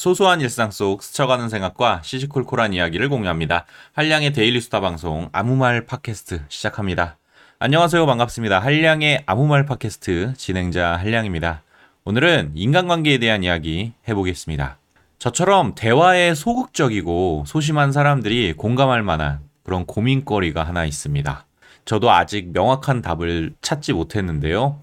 소소한 일상 속 스쳐가는 생각과 시시콜콜한 이야기를 공유합니다. 한량의 데일리 수다 방송 아무 말 팟캐스트 시작합니다. 안녕하세요. 반갑습니다. 한량의 아무 말 팟캐스트 진행자 한량입니다. 오늘은 인간관계에 대한 이야기 해보겠습니다. 저처럼 대화에 소극적이고 소심한 사람들이 공감할 만한 그런 고민거리가 하나 있습니다. 저도 아직 명확한 답을 찾지 못했는데요.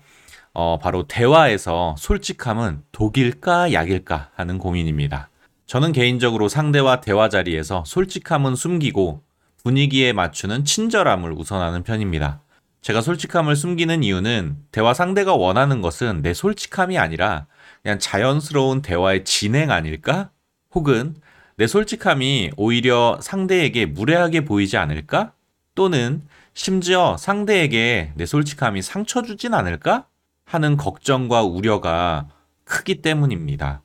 어, 바로 대화에서 솔직함은 독일까 약일까 하는 고민입니다. 저는 개인적으로 상대와 대화 자리에서 솔직함은 숨기고 분위기에 맞추는 친절함을 우선하는 편입니다. 제가 솔직함을 숨기는 이유는 대화 상대가 원하는 것은 내 솔직함이 아니라 그냥 자연스러운 대화의 진행 아닐까? 혹은 내 솔직함이 오히려 상대에게 무례하게 보이지 않을까? 또는 심지어 상대에게 내 솔직함이 상처 주진 않을까? 하는 걱정과 우려가 크기 때문입니다.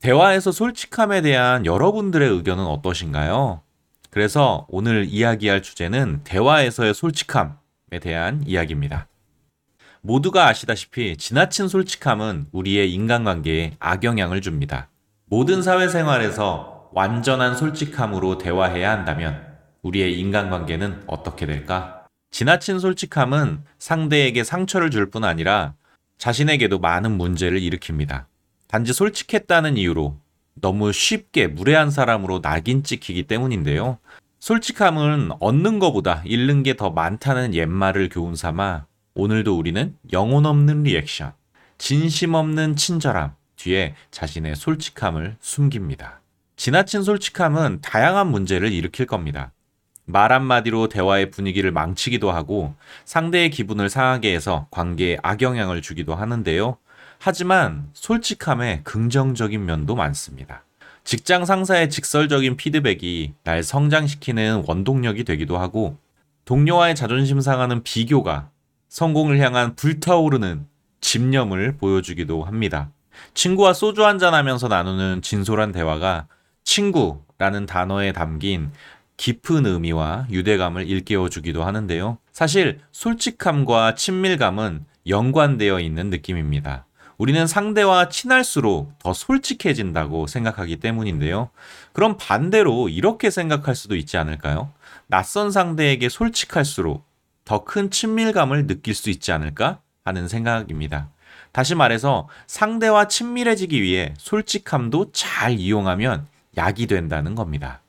대화에서 솔직함에 대한 여러분들의 의견은 어떠신가요? 그래서 오늘 이야기할 주제는 대화에서의 솔직함에 대한 이야기입니다. 모두가 아시다시피 지나친 솔직함은 우리의 인간관계에 악영향을 줍니다. 모든 사회생활에서 완전한 솔직함으로 대화해야 한다면 우리의 인간관계는 어떻게 될까? 지나친 솔직함은 상대에게 상처를 줄 뿐 아니라 자신에게도 많은 문제를 일으킵니다. 단지 솔직했다는 이유로 너무 쉽게 무례한 사람으로 낙인 찍히기 때문인데요. 솔직함은 얻는 것보다 잃는 게 더 많다는 옛말을 교훈 삼아 오늘도 우리는 영혼 없는 리액션, 진심 없는 친절함 뒤에 자신의 솔직함을 숨깁니다. 지나친 솔직함은 다양한 문제를 일으킬 겁니다. 말 한마디로 대화의 분위기를 망치기도 하고 상대의 기분을 상하게 해서 관계에 악영향을 주기도 하는데요. 하지만 솔직함에 긍정적인 면도 많습니다. 직장 상사의 직설적인 피드백이 날 성장시키는 원동력이 되기도 하고 동료와의 자존심 상하는 비교가 성공을 향한 불타오르는 집념을 보여주기도 합니다. 친구와 소주 한잔 하면서 나누는 진솔한 대화가 친구라는 단어에 담긴 깊은 의미와 유대감을 일깨워 주기도 하는데요. 사실 솔직함과 친밀감은 연관되어 있는 느낌입니다. 우리는 상대와 친할수록 더 솔직해진다고 생각하기 때문인데요. 그럼 반대로 이렇게 생각할 수도 있지 않을까요? 낯선 상대에게 솔직할수록 더 큰 친밀감을 느낄 수 있지 않을까 하는 생각입니다. 다시 말해서 상대와 친밀해지기 위해 솔직함도 잘 이용하면 약이 된다는 겁니다.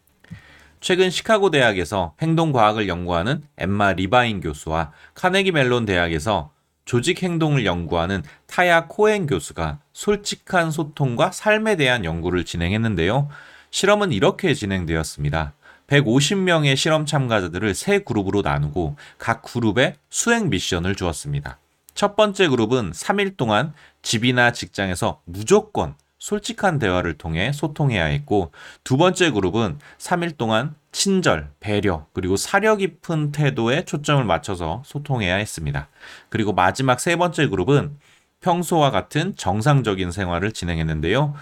최근 시카고 대학에서 행동과학을 연구하는 엠마 리바인 교수와 카네기 멜론 대학에서 조직 행동을 연구하는 타야 코엔 교수가 솔직한 소통과 삶에 대한 연구를 진행했는데요. 실험은 이렇게 진행되었습니다. 150명의 실험 참가자들을 세 그룹으로 나누고 각 그룹에 수행 미션을 주었습니다. 첫 번째 그룹은 3일 동안 집이나 직장에서 무조건 솔직한 대화를 통해 소통해야 했고 두 번째 그룹은 3일 동안 친절, 배려, 그리고 사려 깊은 태도에 초점을 맞춰서 소통해야 했습니다. 그리고 마지막 세 번째 그룹은 평소와 같은 정상적인 생활을 진행했는데요.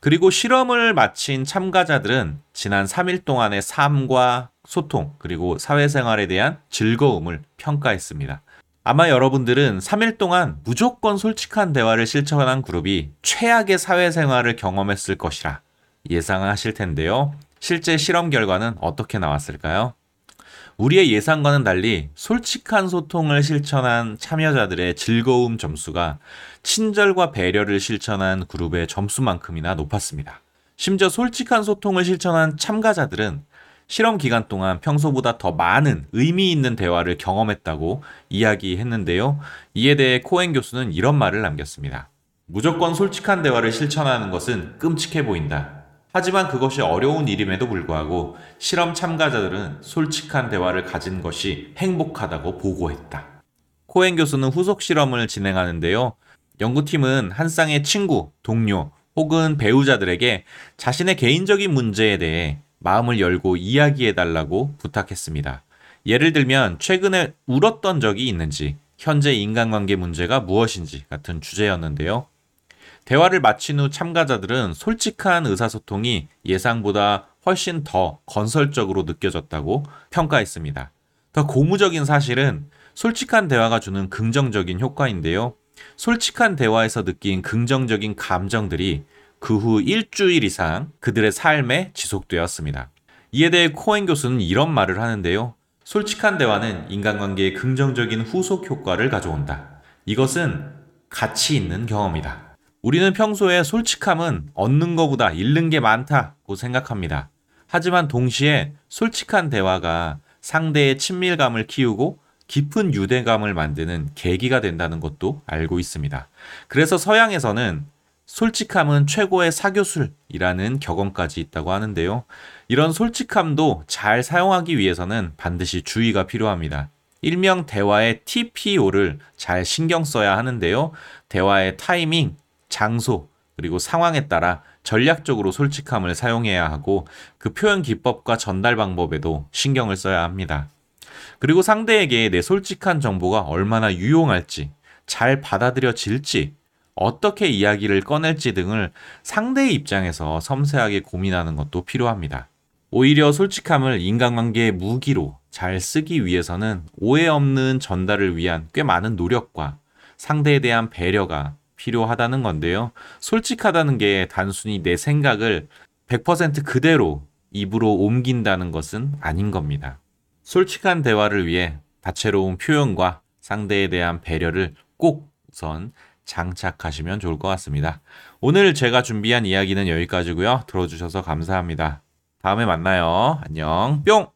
그리고 실험을 마친 참가자들은 지난 3일 동안의 삶과 소통, 그리고 사회생활에 대한 즐거움을 평가했습니다. 아마 여러분들은 3일 동안 무조건 솔직한 대화를 실천한 그룹이 최악의 사회생활을 경험했을 것이라 예상하실 텐데요. 실제 실험 결과는 어떻게 나왔을까요? 우리의 예상과는 달리 솔직한 소통을 실천한 참여자들의 즐거움 점수가 친절과 배려를 실천한 그룹의 점수만큼이나 높았습니다. 심지어 솔직한 소통을 실천한 참가자들은 실험 기간 동안 평소보다 더 많은 의미 있는 대화를 경험했다고 이야기했는데요. 이에 대해 코엔 교수는 이런 말을 남겼습니다. 무조건 솔직한 대화를 실천하는 것은 끔찍해 보인다. 하지만 그것이 어려운 일임에도 불구하고 실험 참가자들은 솔직한 대화를 가진 것이 행복하다고 보고했다. 코엔 교수는 후속 실험을 진행하는데요. 연구팀은 한 쌍의 친구, 동료 혹은 배우자들에게 자신의 개인적인 문제에 대해 마음을 열고 이야기해달라고 부탁했습니다. 예를 들면 최근에 울었던 적이 있는지, 현재 인간관계 문제가 무엇인지 같은 주제였는데요. 대화를 마친 후 참가자들은 솔직한 의사소통이 예상보다 훨씬 더 건설적으로 느껴졌다고 평가했습니다. 더 고무적인 사실은 솔직한 대화가 주는 긍정적인 효과인데요. 솔직한 대화에서 느낀 긍정적인 감정들이 그 후 일주일 이상 그들의 삶에 지속되었습니다. 이에 대해 코엔 교수는 이런 말을 하는데요. 솔직한 대화는 인간관계에 긍정적인 후속 효과를 가져온다. 이것은 가치 있는 경험이다. 우리는 평소에 솔직함은 얻는 것보다 잃는 게 많다고 생각합니다. 하지만 동시에 솔직한 대화가 상대의 친밀감을 키우고 깊은 유대감을 만드는 계기가 된다는 것도 알고 있습니다. 그래서 서양에서는 솔직함은 최고의 사교술이라는 격언까지 있다고 하는데요. 이런 솔직함도 잘 사용하기 위해서는 반드시 주의가 필요합니다. 일명 대화의 TPO를 잘 신경 써야 하는데요. 대화의 타이밍, 장소, 그리고 상황에 따라 전략적으로 솔직함을 사용해야 하고 그 표현 기법과 전달 방법에도 신경을 써야 합니다. 그리고 상대에게 내 솔직한 정보가 얼마나 유용할지, 잘 받아들여질지, 어떻게 이야기를 꺼낼지 등을 상대의 입장에서 섬세하게 고민하는 것도 필요합니다. 오히려 솔직함을 인간관계의 무기로 잘 쓰기 위해서는 오해 없는 전달을 위한 꽤 많은 노력과 상대에 대한 배려가 필요하다는 건데요. 솔직하다는 게 단순히 내 생각을 100% 그대로 입으로 옮긴다는 것은 아닌 겁니다. 솔직한 대화를 위해 다채로운 표현과 상대에 대한 배려를 꼭 우선 장착하시면 좋을 것 같습니다. 오늘 제가 준비한 이야기는 여기까지고요. 들어주셔서 감사합니다. 다음에 만나요. 안녕. 뿅!